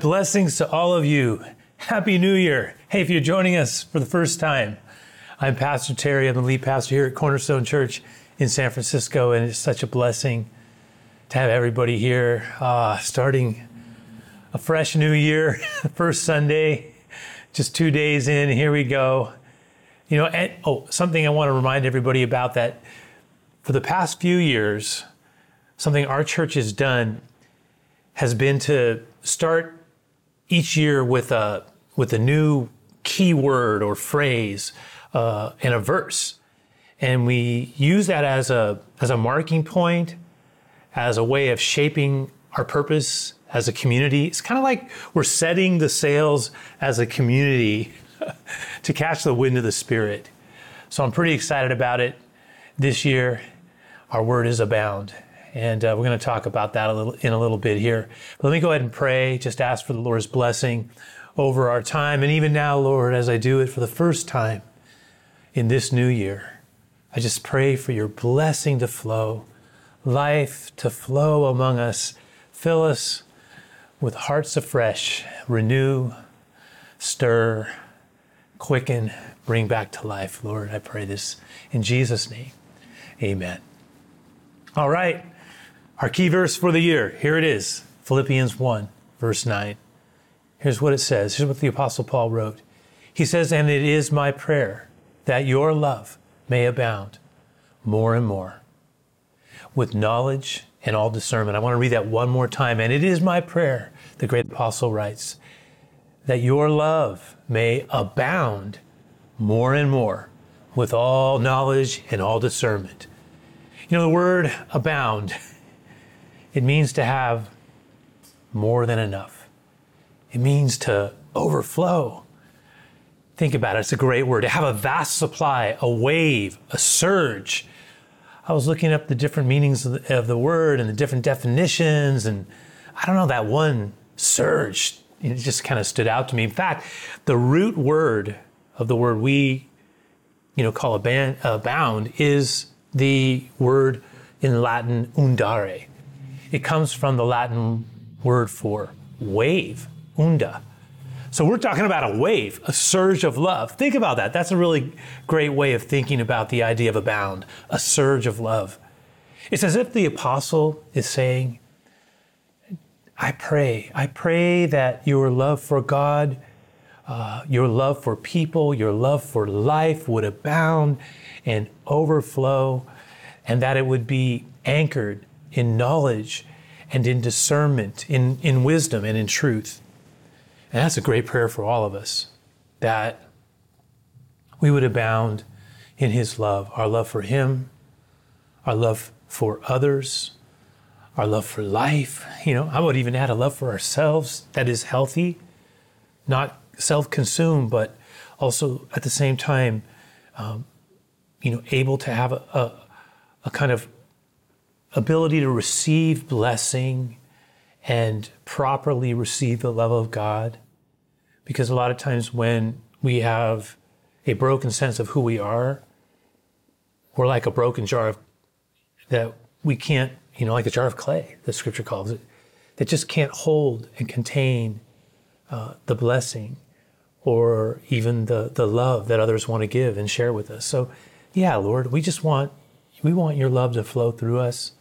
blessings to all of you. Happy New Year. Hey, if you're joining us for the first time, I'm Pastor Terry. I'm the lead pastor here at Cornerstone Church in San Francisco, and it's such a blessing to have everybody here uh, starting a fresh new year, first Sunday, just two days in. Here we go. You know, and oh, something I want to remind everybody about that for the past few years, something our church has done has been to start each year with a with a new keyword or phrase uh, in a verse, and we use that as a as a marking point, as a way of shaping our purpose as a community. It's kind of like we're setting the sails as a community to catch the wind of the Spirit. So I'm pretty excited about it this year. Our word is abound. And uh, we're going to talk about that a little in a little bit here. But let me go ahead and pray. Just ask for the Lord's blessing over our time, and even now, Lord, as I do it for the first time in this new year, I just pray for your blessing to flow, life to flow among us. Fill us with hearts afresh, renew, stir, quicken, bring back to life. Lord, I pray this in Jesus' name. Amen. All right. Our key verse for the year, here it is Philippians 1, verse 9. Here's what it says. Here's what the Apostle Paul wrote. He says, And it is my prayer that your love may abound more and more with knowledge and all discernment. I want to read that one more time. And it is my prayer, the great apostle writes, that your love may abound more and more with all knowledge and all discernment. You know, the word abound it means to have more than enough. It means to overflow. Think about it, it's a great word. To have a vast supply, a wave, a surge. I was looking up the different meanings of the, of the word and the different definitions, and I don't know, that one surge, it just kind of stood out to me. In fact, the root word of the word we, you know, call abound is the word in Latin undare. It comes from the Latin word for wave, unda. So we're talking about a wave, a surge of love. Think about that. That's a really great way of thinking about the idea of abound, a surge of love. It's as if the apostle is saying, I pray, I pray that your love for God, uh, your love for people, your love for life would abound and overflow, and that it would be anchored in knowledge and in discernment, in, in wisdom and in truth. And that's a great prayer for all of us that we would abound in His love, our love for Him, our love for others, our love for life. You know, I would even add a love for ourselves that is healthy, not self consumed, but also at the same time, um, you know, able to have a, a, a kind of ability to receive blessing and properly receive the love of God. Because a lot of times when we have a broken sense of who we are, we're like a broken jar of, that we can't, you know, like a jar of clay, the scripture calls it, that just can't hold and contain uh, the blessing or even the, the love that others want to give and share with us. So, yeah, Lord, we just want, we want your love to flow through us.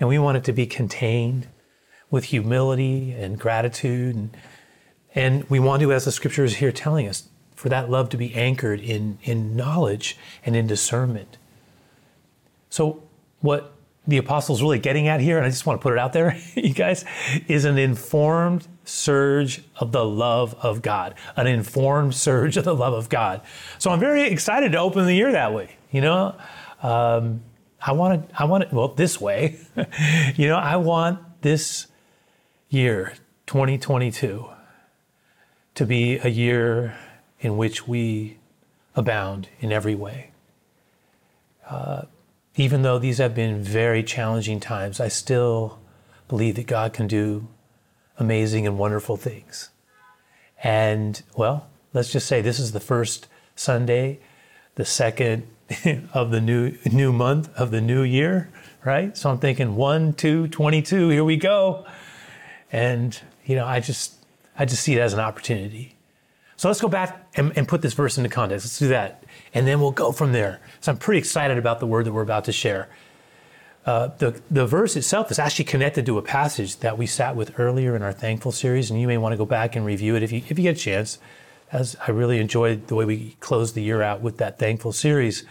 And we want it to be contained with humility and gratitude. And, and we want to, as the scripture is here telling us, for that love to be anchored in, in knowledge and in discernment. So, what the apostle's really getting at here, and I just want to put it out there, you guys, is an informed surge of the love of God, an informed surge of the love of God. So I'm very excited to open the year that way. You know, um, I want to, I want it, well, this way. you know, I want this year, 2022, to be a year in which we abound in every way. Uh, even though these have been very challenging times, I still believe that God can do amazing and wonderful things. And, well, let's just say this is the first Sunday, the second of the new new month of the new year, right? So I'm thinking one, two, 22, here we go. And, you know, I just, I just see it as an opportunity. So let's go back and, and put this verse into context. Let's do that. And then we'll go from there. So I'm pretty excited about the word that we're about to share. Uh, the, the verse itself is actually connected to a passage that we sat with earlier in our thankful series, and you may want to go back and review it if you, if you get a chance, as I really enjoyed the way we closed the year out with that thankful series.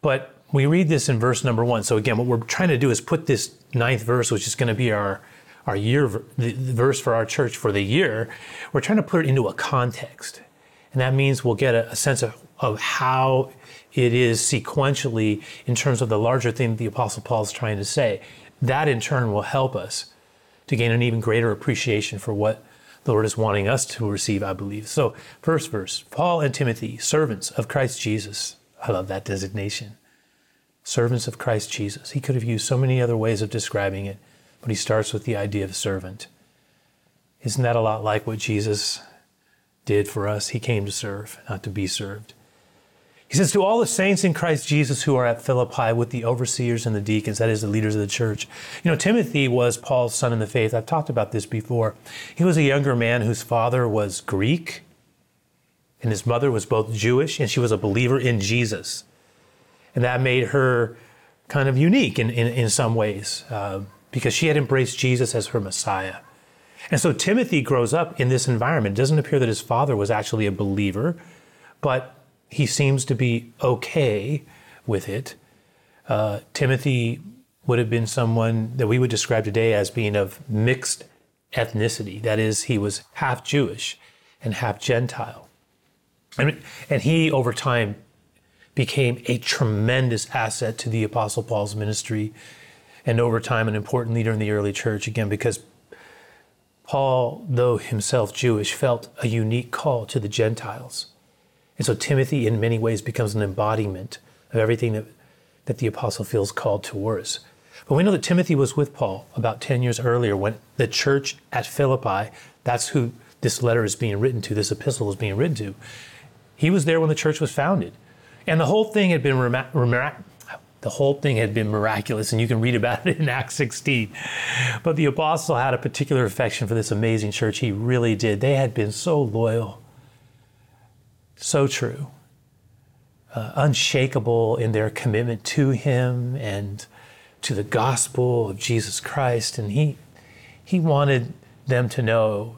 But we read this in verse number one. So again, what we're trying to do is put this ninth verse, which is going to be our our year the, verse for our church for the year, we're trying to put it into a context. And that means we'll get a, a sense of, of how it is sequentially in terms of the larger thing that the Apostle Paul is trying to say. That in turn will help us to gain an even greater appreciation for what the Lord is wanting us to receive, I believe. So, first verse Paul and Timothy, servants of Christ Jesus. I love that designation. Servants of Christ Jesus. He could have used so many other ways of describing it but he starts with the idea of servant. Isn't that a lot like what Jesus did for us? He came to serve, not to be served. He says, To all the saints in Christ Jesus who are at Philippi with the overseers and the deacons, that is, the leaders of the church. You know, Timothy was Paul's son in the faith. I've talked about this before. He was a younger man whose father was Greek, and his mother was both Jewish, and she was a believer in Jesus. And that made her kind of unique in, in, in some ways. Uh, because she had embraced Jesus as her Messiah. And so Timothy grows up in this environment. It doesn't appear that his father was actually a believer, but he seems to be okay with it. Uh, Timothy would have been someone that we would describe today as being of mixed ethnicity. That is, he was half Jewish and half Gentile. And, and he, over time, became a tremendous asset to the Apostle Paul's ministry and over time an important leader in the early church, again, because Paul, though himself Jewish, felt a unique call to the Gentiles. And so Timothy, in many ways, becomes an embodiment of everything that, that the apostle feels called towards. But we know that Timothy was with Paul about 10 years earlier when the church at Philippi, that's who this letter is being written to, this epistle is being written to. He was there when the church was founded. And the whole thing had been the whole thing had been miraculous, and you can read about it in Acts 16. But the apostle had a particular affection for this amazing church. He really did. They had been so loyal, so true, uh, unshakable in their commitment to him and to the gospel of Jesus Christ. And he, he wanted them to know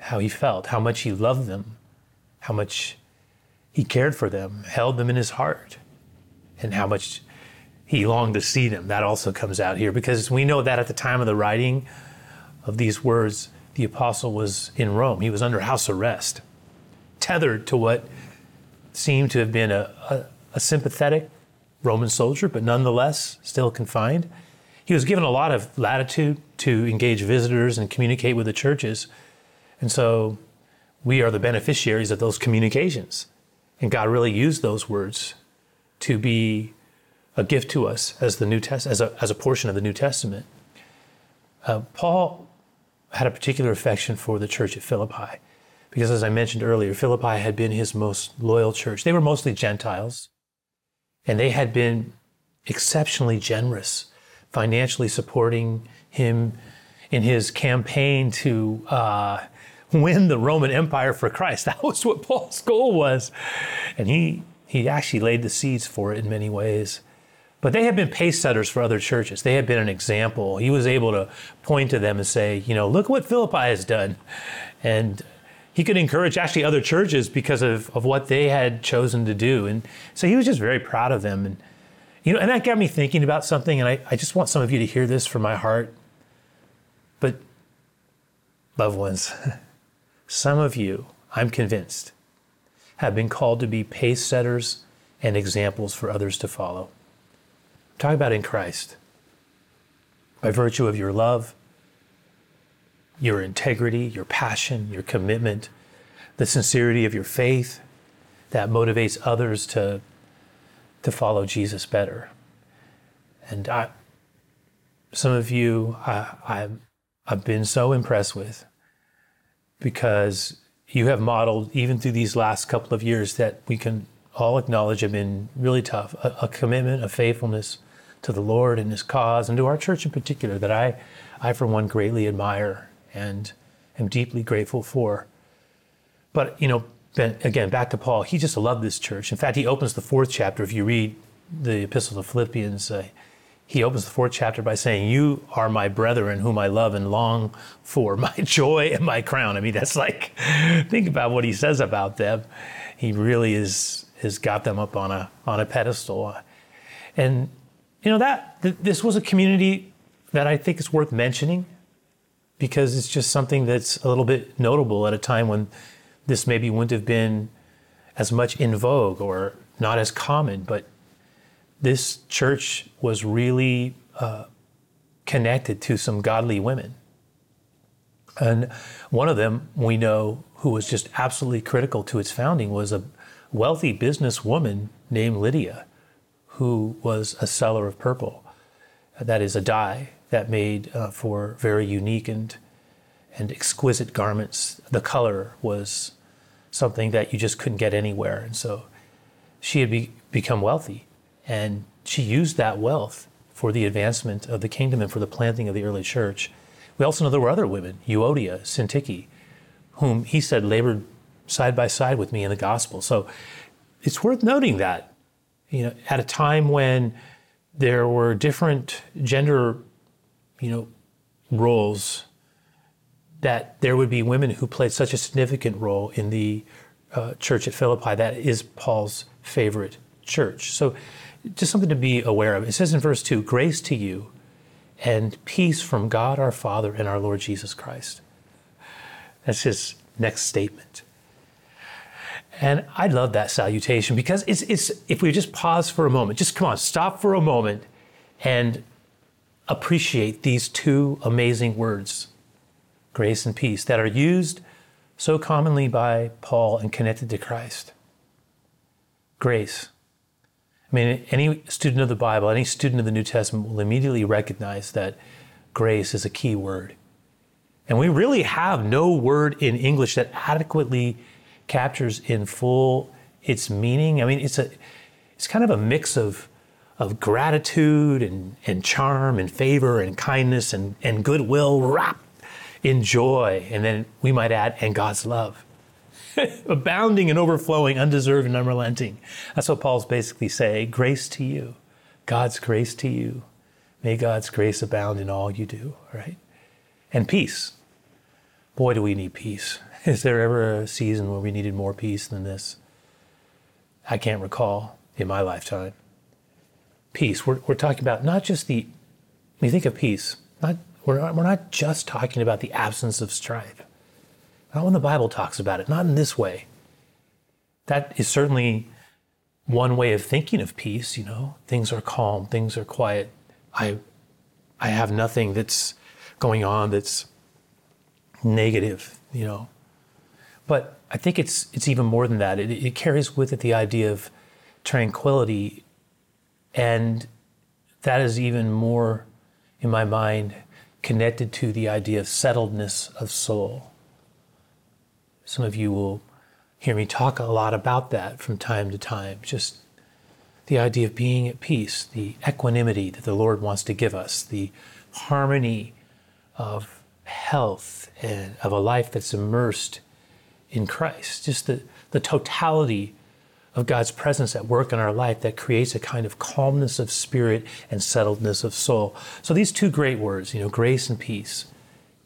how he felt, how much he loved them, how much he cared for them, held them in his heart, and how much he longed to see them. That also comes out here because we know that at the time of the writing of these words, the apostle was in Rome. He was under house arrest, tethered to what seemed to have been a, a, a sympathetic Roman soldier, but nonetheless still confined. He was given a lot of latitude to engage visitors and communicate with the churches. And so we are the beneficiaries of those communications. And God really used those words to be a gift to us as the New Test as a as a portion of the New Testament. Uh, Paul had a particular affection for the church at Philippi, because as I mentioned earlier, Philippi had been his most loyal church. They were mostly Gentiles, and they had been exceptionally generous, financially supporting him in his campaign to uh, win the Roman Empire for Christ. That was what Paul's goal was, and he he actually laid the seeds for it in many ways. But they had been pace setters for other churches. They had been an example. He was able to point to them and say, you know, look what Philippi has done. And he could encourage actually other churches because of, of what they had chosen to do. And so he was just very proud of them. And, you know, and that got me thinking about something. And I, I just want some of you to hear this from my heart. But, loved ones, some of you, I'm convinced, have been called to be pace setters and examples for others to follow. Talk about in Christ. By virtue of your love, your integrity, your passion, your commitment, the sincerity of your faith that motivates others to, to follow Jesus better. And I, some of you I, I, I've been so impressed with because you have modeled, even through these last couple of years, that we can all acknowledge have been really tough a, a commitment, a faithfulness, to the Lord and His cause, and to our church in particular, that I, I for one greatly admire and am deeply grateful for. But, you know, again, back to Paul, he just loved this church. In fact, he opens the fourth chapter. If you read the Epistle to Philippians, uh, he opens the fourth chapter by saying, You are my brethren whom I love and long for, my joy and my crown. I mean, that's like, think about what he says about them. He really is, has got them up on a, on a pedestal. And, you know, that, th- this was a community that I think is worth mentioning because it's just something that's a little bit notable at a time when this maybe wouldn't have been as much in vogue or not as common, but this church was really uh, connected to some godly women. And one of them we know who was just absolutely critical to its founding was a wealthy businesswoman named Lydia, who was a seller of purple. That is a dye that made uh, for very unique and and exquisite garments. The color was something that you just couldn't get anywhere, and so she had be, become wealthy and she used that wealth for the advancement of the kingdom and for the planting of the early church. We also know there were other women, Euodia, Syntyche, whom he said labored side by side with me in the gospel. So it's worth noting that, you know, at a time when there were different gender, you know, roles, that there would be women who played such a significant role in the uh, church at Philippi. That is Paul's favorite church. So just something to be aware of. It says in verse 2 Grace to you and peace from God our Father and our Lord Jesus Christ. That's his next statement. And I love that salutation because it's, it's if we just pause for a moment, just come on, stop for a moment and appreciate these two amazing words, grace and peace, that are used so commonly by Paul and connected to Christ. Grace I mean, any student of the Bible, any student of the New Testament will immediately recognize that grace is a key word. And we really have no word in English that adequately captures in full its meaning. I mean, it's a it's kind of a mix of of gratitude and, and charm and favor and kindness and, and goodwill wrapped in joy. And then we might add, and God's love. abounding and overflowing, undeserved and unrelenting. That's what Paul's basically saying. Grace to you, God's grace to you. May God's grace abound in all you do, right? And peace. Boy, do we need peace. Is there ever a season where we needed more peace than this? I can't recall in my lifetime. Peace. We're, we're talking about not just the, when you think of peace, not, we're, not, we're not just talking about the absence of strife. Not when the Bible talks about it, not in this way. That is certainly one way of thinking of peace, you know. Things are calm, things are quiet. I I have nothing that's going on that's negative, you know. But I think it's it's even more than that. It, it carries with it the idea of tranquility, and that is even more, in my mind, connected to the idea of settledness of soul. Some of you will hear me talk a lot about that from time to time. Just the idea of being at peace, the equanimity that the Lord wants to give us, the harmony of health and of a life that's immersed in Christ. Just the, the totality of God's presence at work in our life that creates a kind of calmness of spirit and settledness of soul. So these two great words, you know, grace and peace,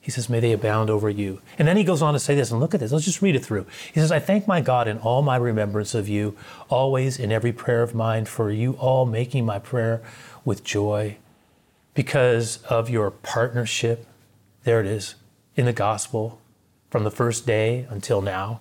he says, May they abound over you. And then he goes on to say this, and look at this. Let's just read it through. He says, I thank my God in all my remembrance of you, always in every prayer of mine, for you all making my prayer with joy because of your partnership. There it is in the gospel from the first day until now.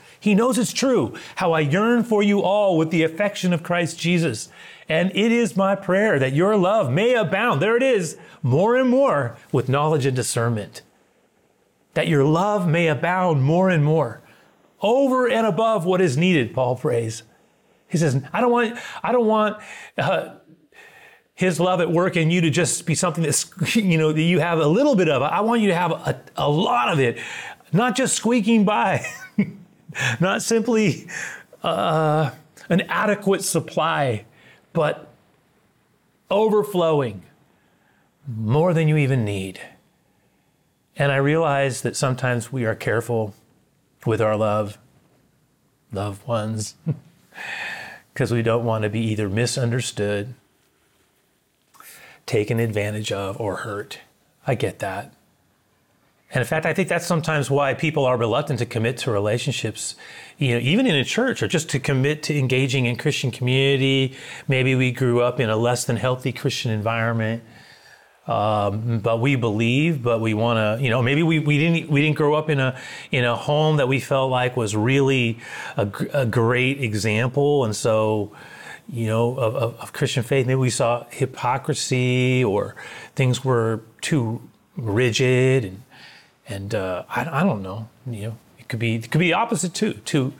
He knows it's true, how I yearn for you all with the affection of Christ Jesus. And it is my prayer that your love may abound, there it is, more and more with knowledge and discernment. That your love may abound more and more, over and above what is needed, Paul prays he says, I don't want, I don't want uh, his love at work in you to just be something that's, you know, that you have a little bit of. I want you to have a, a lot of it, not just squeaking by, not simply uh, an adequate supply, but overflowing more than you even need. And I realize that sometimes we are careful with our love, loved ones, because we don't want to be either misunderstood, taken advantage of, or hurt. I get that. And in fact, I think that's sometimes why people are reluctant to commit to relationships, you know, even in a church or just to commit to engaging in Christian community. Maybe we grew up in a less than healthy Christian environment. Um, but we believe, but we want to, you know, maybe we, we didn't we didn't grow up in a in a home that we felt like was really a, a great example, and so you know of, of, of, Christian faith. Maybe we saw hypocrisy or things were too rigid, and and uh, I, I don't know, you know, it could be it could be the opposite too, too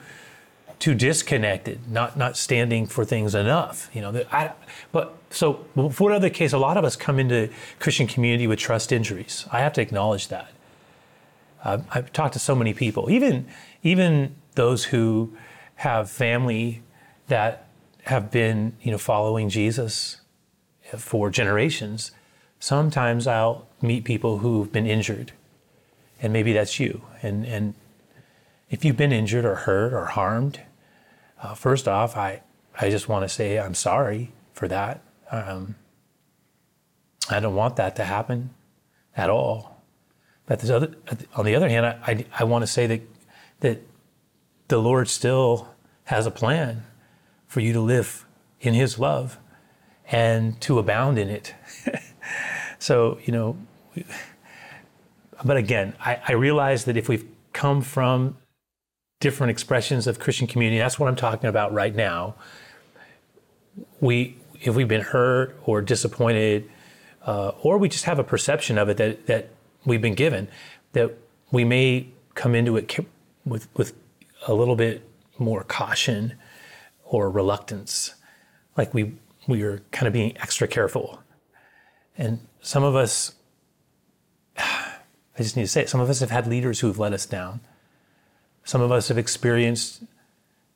too disconnected, not not standing for things enough. You know, I, but so for the case, a lot of us come into Christian community with trust injuries. I have to acknowledge that. Uh, I've talked to so many people, even even those who have family that have been, you know, following Jesus for generations. Sometimes I'll meet people who've been injured, and maybe that's you. And and if you've been injured or hurt or harmed, uh, first off, I I just want to say I'm sorry for that. Um, I don't want that to happen at all. But other, on the other hand, I, I, I want to say that, that the Lord still has a plan for you to live in His love and to abound in it. so, you know, but again, I, I realize that if we've come from different expressions of Christian community, that's what I'm talking about right now. We if we've been hurt or disappointed, uh, or we just have a perception of it that, that we've been given, that we may come into it with, with a little bit more caution or reluctance, like we, we are kind of being extra careful. And some of us, I just need to say it, some of us have had leaders who have let us down. Some of us have experienced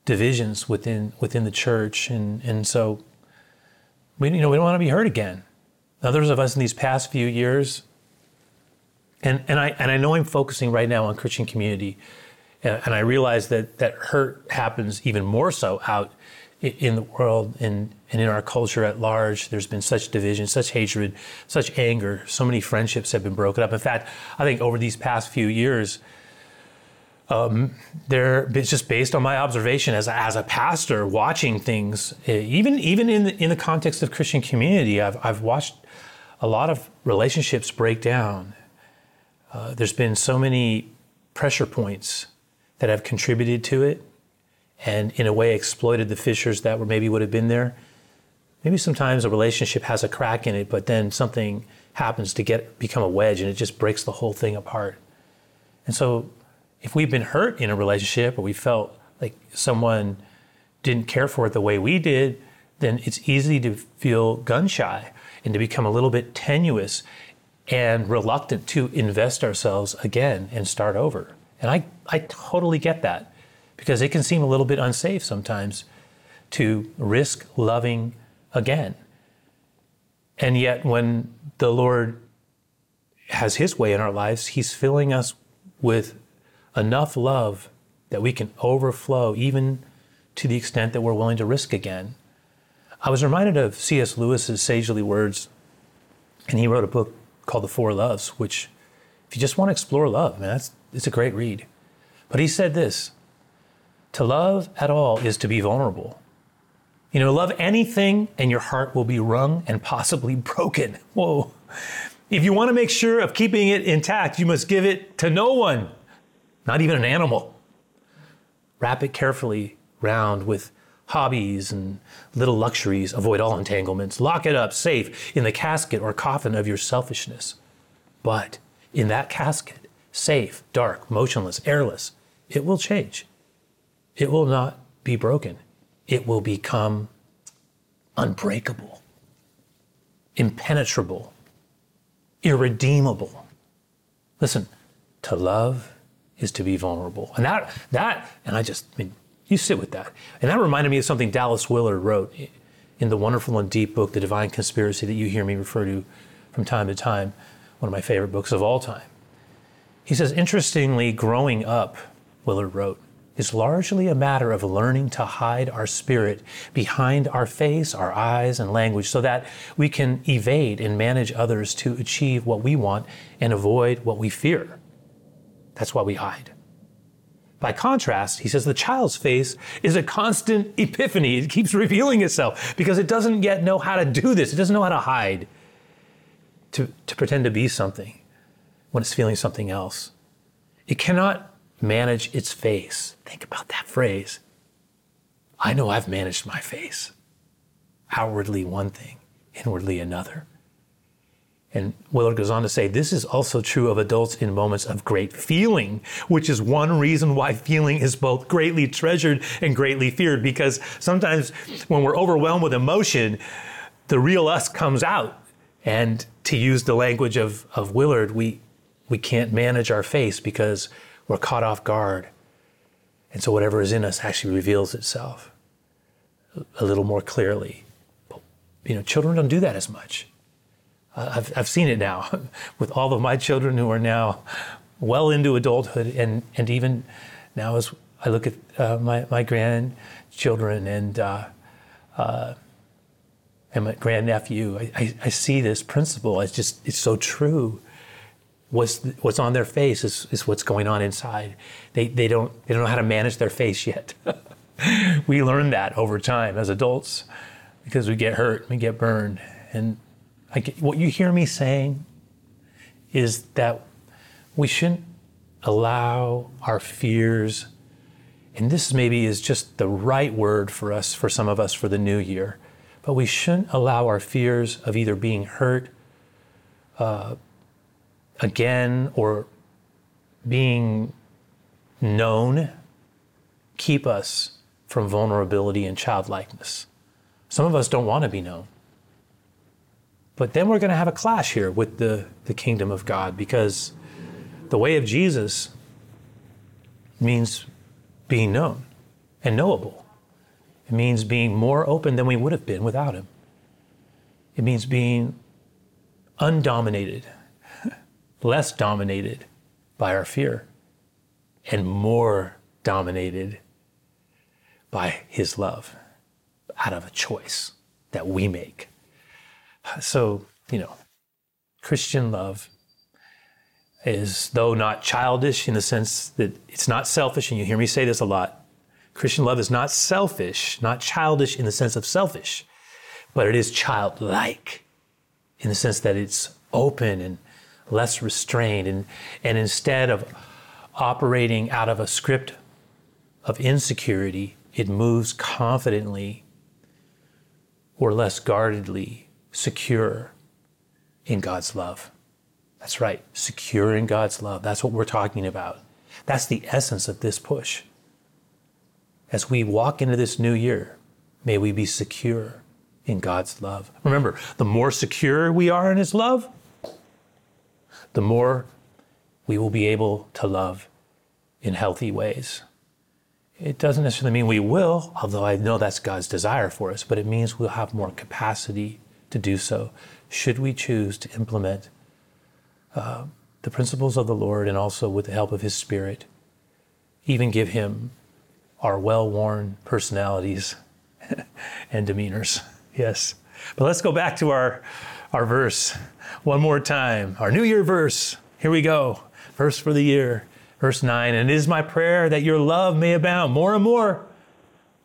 divisions within within the church, and and so we, you know, we don't want to be hurt again. Others of us in these past few years, and, and, I, and I know I'm focusing right now on Christian community, and I realize that, that hurt happens even more so out in the world and, and in our culture at large. There's been such division, such hatred, such anger. So many friendships have been broken up. In fact, I think over these past few years, um, there, it's just based on my observation as a, as a pastor, watching things, eh, even even in the, in the context of Christian community, I've I've watched a lot of relationships break down. Uh, there's been so many pressure points that have contributed to it, and in a way exploited the fissures that were maybe would have been there. Maybe sometimes a relationship has a crack in it, but then something happens to get become a wedge, and it just breaks the whole thing apart. And so if we've been hurt in a relationship or we felt like someone didn't care for it the way we did, then it's easy to feel gun shy and to become a little bit tenuous and reluctant to invest ourselves again and start over. And I, I totally get that because it can seem a little bit unsafe sometimes to risk loving again. And yet, when the Lord has His way in our lives, He's filling us with enough love that we can overflow even to the extent that we're willing to risk again. I was reminded of C.S. Lewis's sagely words, and he wrote a book called The Four Loves, which, if you just want to explore love, man, that's, it's a great read. But he said this To love at all is to be vulnerable. You know, love anything and your heart will be wrung and possibly broken. Whoa. If you want to make sure of keeping it intact, you must give it to no one not even an animal. Wrap it carefully round with hobbies and little luxuries. Avoid all entanglements. Lock it up safe in the casket or coffin of your selfishness. But in that casket, safe, dark, motionless, airless, it will change. It will not be broken. It will become unbreakable. impenetrable, irredeemable. Listen, to love is to be vulnerable. And that, that, and I just, I mean, you sit with that. And that reminded me of something Dallas Willard wrote in the wonderful and deep book, The Divine Conspiracy, that you hear me refer to from time to time, one of my favorite books of all time. He says, interestingly, growing up, Willard wrote, is largely a matter of learning to hide our spirit behind our face, our eyes, and language so that we can evade and manage others to achieve what we want and avoid what we fear. That's why we hide. By contrast, he says the child's face is a constant epiphany. It keeps revealing itself because it doesn't yet know how to do this. It doesn't know how to hide, to, to pretend to be something when it's feeling something else. It cannot manage its face. Think about that phrase. I know I've managed my face. Outwardly one thing, inwardly another. And Willard goes on to say, this is also true of adults in moments of great feeling, which is one reason why feeling is both greatly treasured and greatly feared. Because sometimes when we're overwhelmed with emotion, the real us comes out. And to use the language of, of Willard, we, we can't manage our face because we're caught off guard. And so whatever is in us actually reveals itself a little more clearly. But, you know, children don't do that as much. I've, I've seen it now with all of my children who are now well into adulthood, and, and even now as I look at uh, my, my grandchildren and, uh, uh and my grandnephew, I, I, I, see this principle. It's just, it's so true. What's, what's on their face is, is what's going on inside. They, they, don't, they don't know how to manage their face yet. we learn that over time as adults because we get hurt, and we get burned. And like what you hear me saying is that we shouldn't allow our fears, and this maybe is just the right word for us, for some of us, for the new year, but we shouldn't allow our fears of either being hurt uh, again or being known keep us from vulnerability and childlikeness. Some of us don't want to be known. But then we're going to have a clash here with the, the kingdom of God because the way of Jesus means being known and knowable. It means being more open than we would have been without Him. It means being undominated, less dominated by our fear, and more dominated by His love out of a choice that we make. So, you know, Christian love is, though not childish in the sense that it's not selfish, and you hear me say this a lot. Christian love is not selfish, not childish in the sense of selfish, but it is childlike in the sense that it's open and less restrained. And, and instead of operating out of a script of insecurity, it moves confidently or less guardedly secure in God's love. That's right, secure in God's love. That's what we're talking about. That's the essence of this push. As we walk into this new year, may we be secure in God's love. Remember, the more secure we are in His love, the more we will be able to love in healthy ways. It doesn't necessarily mean we will, although I know that's God's desire for us, but it means we'll have more capacity to do so, should we choose to implement uh, the principles of the Lord and also with the help of His Spirit, even give Him our well worn personalities and demeanors. Yes. But let's go back to our, our verse one more time. Our New Year verse. Here we go. Verse for the year. Verse 9. And it is my prayer that your love may abound more and more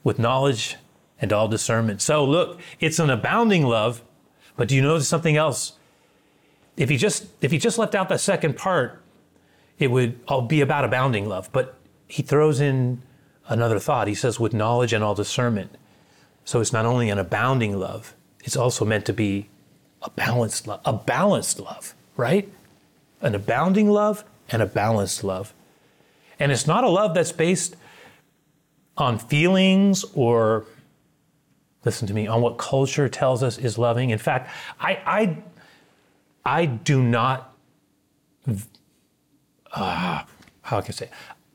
with knowledge and all discernment. So look, it's an abounding love but do you notice something else? If he just if he just left out the second part, it would all be about abounding love. But he throws in another thought. He says, with knowledge and all discernment. So it's not only an abounding love, it's also meant to be a balanced love, a balanced love, right? An abounding love and a balanced love. And it's not a love that's based on feelings or listen to me, on what culture tells us is loving. In fact, I, I, I do not, uh, how can I say,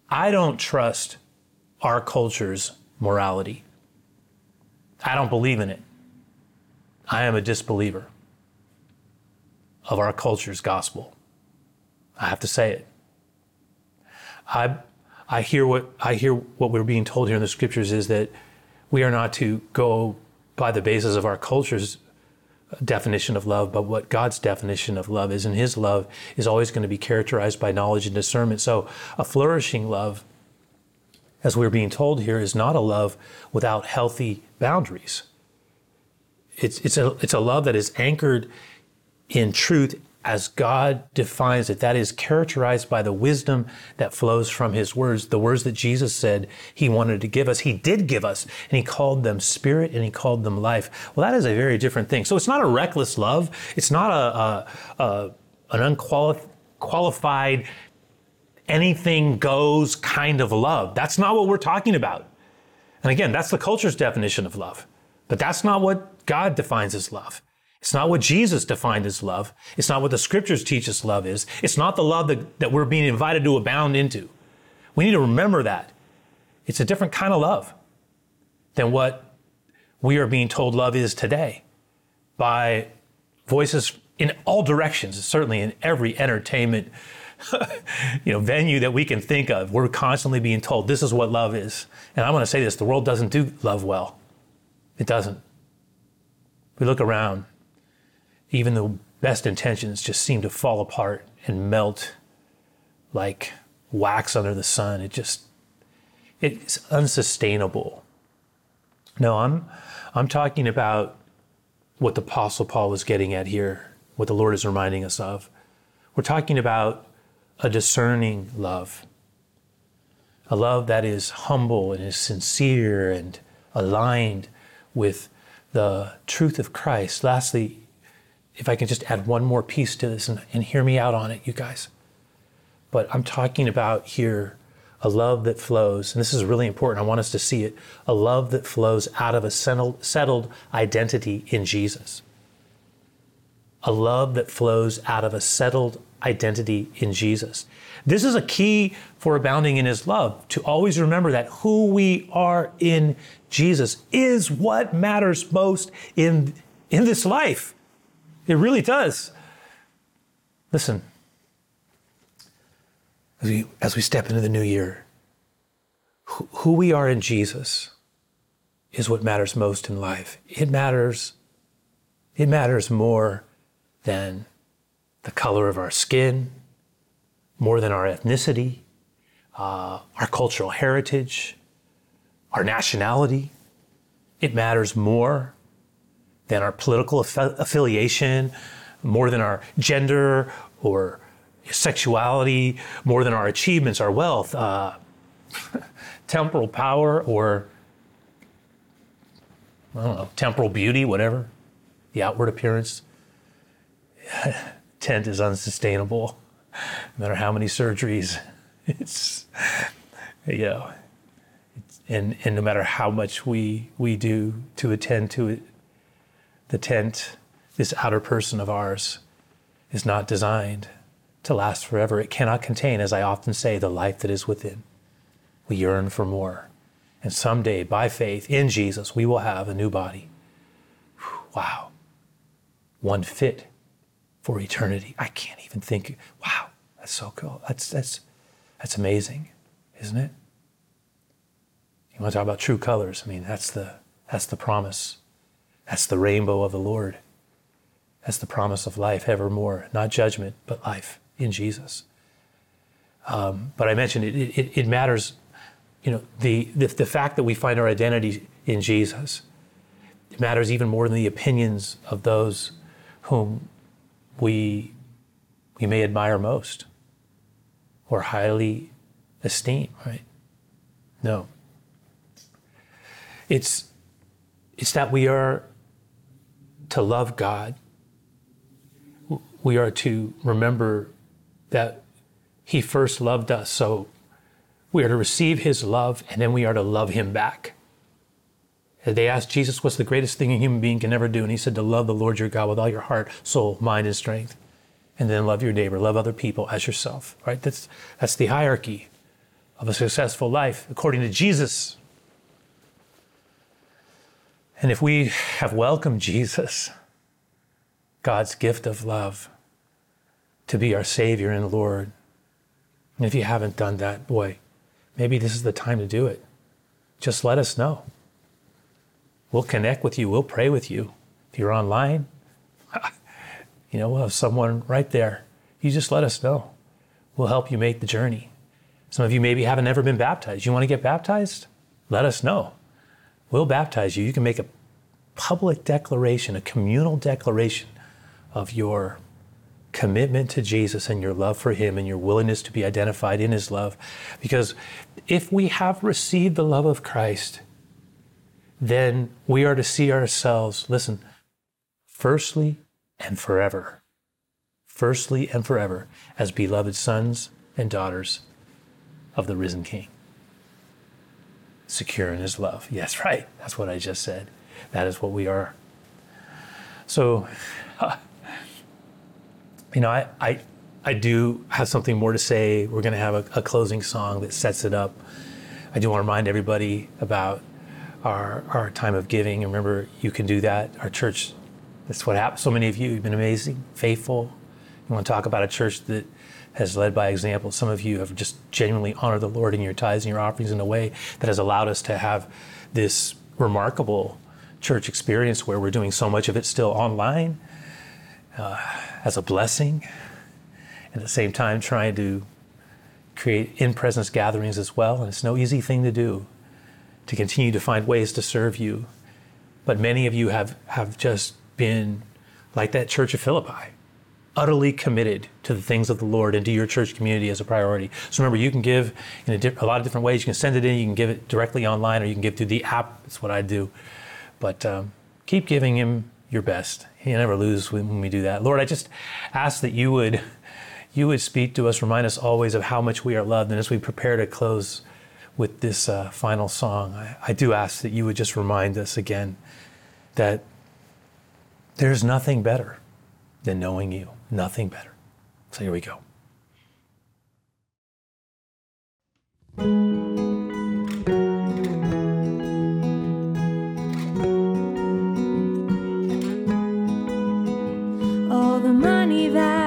I don't trust our culture's morality. I don't believe in it. I am a disbeliever of our culture's gospel. I have to say it. I, I hear what I hear what we're being told here in the scriptures is that we are not to go by the basis of our culture's definition of love, but what God's definition of love is. And His love is always going to be characterized by knowledge and discernment. So a flourishing love, as we're being told here, is not a love without healthy boundaries. It's, it's, a, it's a love that is anchored in truth as God defines it. That is characterized by the wisdom that flows from his words, the words that Jesus said he wanted to give us. He did give us, and he called them spirit and he called them life. Well, that is a very different thing. So it's not a reckless love. It's not a, a, a an unqualified, anything goes kind of love. That's not what we're talking about. And again, that's the culture's definition of love. But that's not what God defines as love. It's not what Jesus defined as love. It's not what the scriptures teach us love is. It's not the love that, that we're being invited to abound into. We need to remember that. It's a different kind of love than what we are being told love is today by voices in all directions, certainly in every entertainment you know, venue that we can think of. We're constantly being told this is what love is. And I'm going to say this, the world doesn't do love well. It doesn't. We look around even the best intentions just seem to fall apart and melt like wax under the sun. It just it's unsustainable. No, I'm I'm talking about what the apostle Paul was getting at here, what the Lord is reminding us of. We're talking about a discerning love. A love that is humble and is sincere and aligned with the truth of Christ. Lastly, if I can just add one more piece to this and, and hear me out on it, you guys. But I'm talking about here a love that flows, and this is really important. I want us to see it a love that flows out of a settled, identity in Jesus. A love that flows out of a settled identity in Jesus. This is a key for abounding in his love to always remember that who we are in Jesus is what matters most in, in this life. It really does. Listen, as we, as we step into the new year, who, who we are in Jesus is what matters most in life. It matters, it matters more than the color of our skin, more than our ethnicity, uh, our cultural heritage, our nationality. It matters more than our political aff- affiliation, more than our gender or sexuality, more than our achievements, our wealth, uh, temporal power, or I don't know, temporal beauty, whatever, the outward appearance. Tent is unsustainable, no matter how many surgeries. It's, you know, and, and no matter how much we, we do to attend to it, the tent, this outer person of ours, is not designed to last forever. It cannot contain, as I often say, the life that is within. We yearn for more. And someday, by faith in Jesus, we will have a new body. Wow. One fit for eternity. I can't even think. Wow, that's so cool. That's, that's, that's amazing, isn't it? You want to talk about true colors? I mean, that's the, that's the promise that's the rainbow of the Lord. That's the promise of life evermore, not judgment, but life in Jesus. Um, but I mentioned it, it, it, matters, you know, the, the, the fact that we find our identity in Jesus. It matters even more than the opinions of those whom we, we may admire most or highly esteem, right? No. It's, it's that we are to love God, we are to remember that He first loved us. So we are to receive His love and then we are to love Him back. They asked Jesus, What's the greatest thing a human being can ever do? And he said, To love the Lord your God with all your heart, soul, mind, and strength. And then love your neighbor, love other people as yourself, right? That's, that's the hierarchy of a successful life according to Jesus. And if we have welcomed Jesus, God's gift of love, to be our Savior and Lord, and if you haven't done that, boy, maybe this is the time to do it. Just let us know. We'll connect with you, we'll pray with you. If you're online, you know, we'll have someone right there. You just let us know. We'll help you make the journey. Some of you maybe haven't ever been baptized. You want to get baptized? Let us know. We'll baptize you. You can make a public declaration, a communal declaration of your commitment to Jesus and your love for Him and your willingness to be identified in His love. Because if we have received the love of Christ, then we are to see ourselves, listen, firstly and forever, firstly and forever, as beloved sons and daughters of the risen King. Secure in His love. Yes, right. That's what I just said. That is what we are. So, uh, you know, I, I, I do have something more to say. We're going to have a, a closing song that sets it up. I do want to remind everybody about our, our time of giving. Remember, you can do that. Our church, that's what happened. So many of you have been amazing, faithful. You want to talk about a church that has led by example. Some of you have just genuinely honored the Lord in your tithes and your offerings in a way that has allowed us to have this remarkable church experience where we're doing so much of it still online uh, as a blessing. At the same time, trying to create in presence gatherings as well. And it's no easy thing to do to continue to find ways to serve you. But many of you have, have just been like that church of Philippi, utterly committed to the things of the Lord and to your church community as a priority. So remember, you can give in a, di- a lot of different ways. You can send it in, you can give it directly online, or you can give through the app. That's what I do. But um, keep giving Him your best. He never lose when we do that. Lord, I just ask that you would you would speak to us, remind us always of how much we are loved. And as we prepare to close with this uh, final song, I, I do ask that you would just remind us again that there's nothing better than knowing you. Nothing better. So here we go. all the money that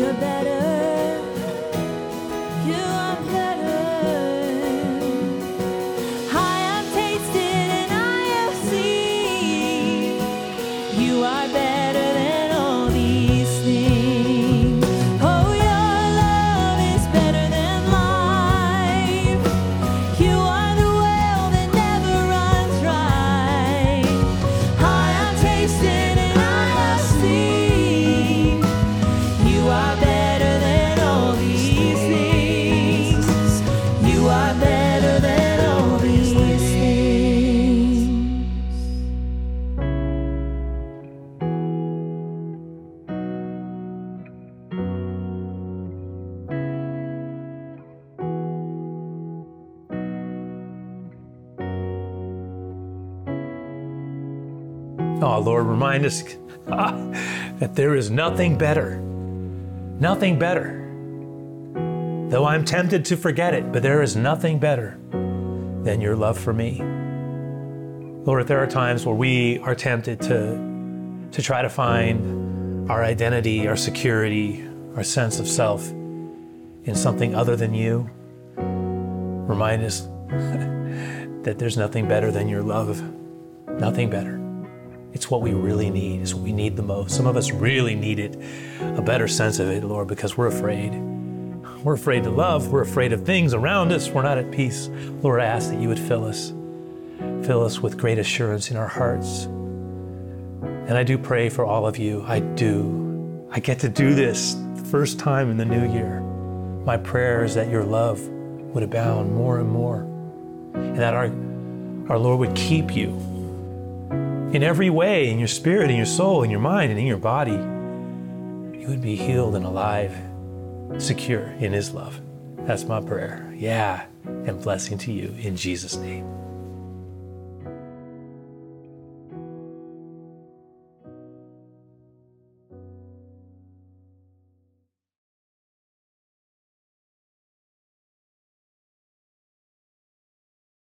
you're better. Remind us ah, that there is nothing better, nothing better. Though I'm tempted to forget it, but there is nothing better than your love for me. Lord, there are times where we are tempted to, to try to find our identity, our security, our sense of self in something other than you, remind us that there's nothing better than your love. Nothing better. It's what we really need. It's what we need the most. Some of us really needed a better sense of it, Lord, because we're afraid. We're afraid to love. We're afraid of things around us. We're not at peace. Lord, I ask that you would fill us. Fill us with great assurance in our hearts. And I do pray for all of you. I do. I get to do this the first time in the new year. My prayer is that your love would abound more and more, and that our, our Lord would keep you in every way, in your spirit, in your soul, in your mind, and in your body. You would be healed and alive, secure in His love. That's my prayer. Yeah, and blessing to you in Jesus' name.